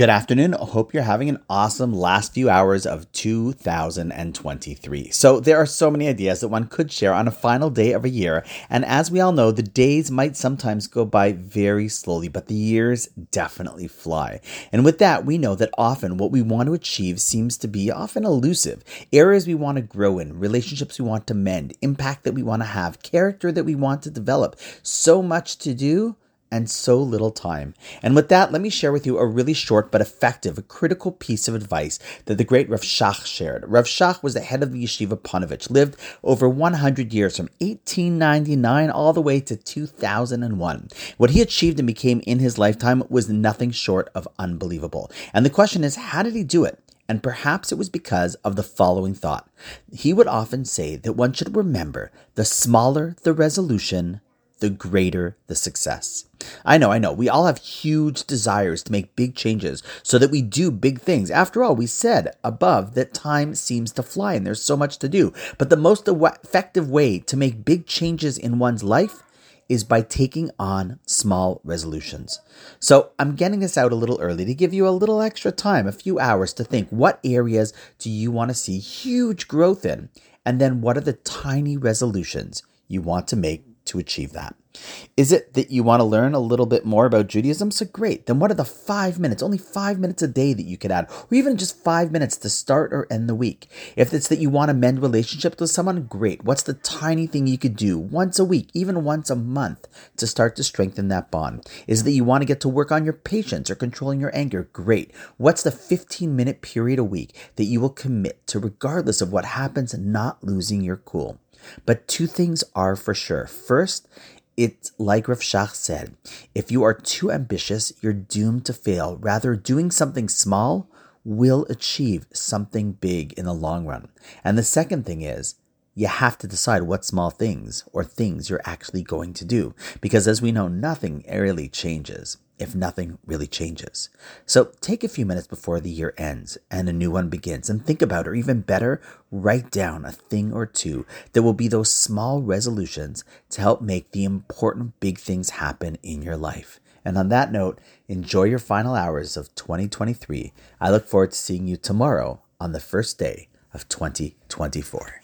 Good afternoon. Hope you're having an awesome last few hours of 2023. So, there are so many ideas that one could share on a final day of a year. And as we all know, the days might sometimes go by very slowly, but the years definitely fly. And with that, we know that often what we want to achieve seems to be often elusive. Areas we want to grow in, relationships we want to mend, impact that we want to have, character that we want to develop. So much to do and so little time. And with that, let me share with you a really short but effective, a critical piece of advice that the great Rav Shach shared. Rav Shach was the head of the yeshiva Ponevezh, lived over 100 years from 1899 all the way to 2001. What he achieved and became in his lifetime was nothing short of unbelievable. And the question is, how did he do it? And perhaps it was because of the following thought. He would often say that one should remember the smaller the resolution, the greater the success. I know, I know. We all have huge desires to make big changes so that we do big things. After all, we said above that time seems to fly and there's so much to do. But the most effective way to make big changes in one's life is by taking on small resolutions. So I'm getting this out a little early to give you a little extra time, a few hours to think what areas do you want to see huge growth in? And then what are the tiny resolutions you want to make to achieve that. Is it that you want to learn a little bit more about Judaism? So great. Then what are the five minutes, only five minutes a day that you could add, or even just five minutes to start or end the week? If it's that you want to mend relationships with someone, great. What's the tiny thing you could do once a week, even once a month to start to strengthen that bond? Is it that you want to get to work on your patience or controlling your anger? Great. What's the 15 minute period a week that you will commit to, regardless of what happens, not losing your cool? But two things are for sure. First, it's like Rav Shach said if you are too ambitious, you're doomed to fail. Rather, doing something small will achieve something big in the long run. And the second thing is, you have to decide what small things or things you're actually going to do. Because as we know, nothing really changes if nothing really changes. So take a few minutes before the year ends and a new one begins and think about, or even better, write down a thing or two that will be those small resolutions to help make the important big things happen in your life. And on that note, enjoy your final hours of 2023. I look forward to seeing you tomorrow on the first day of 2024.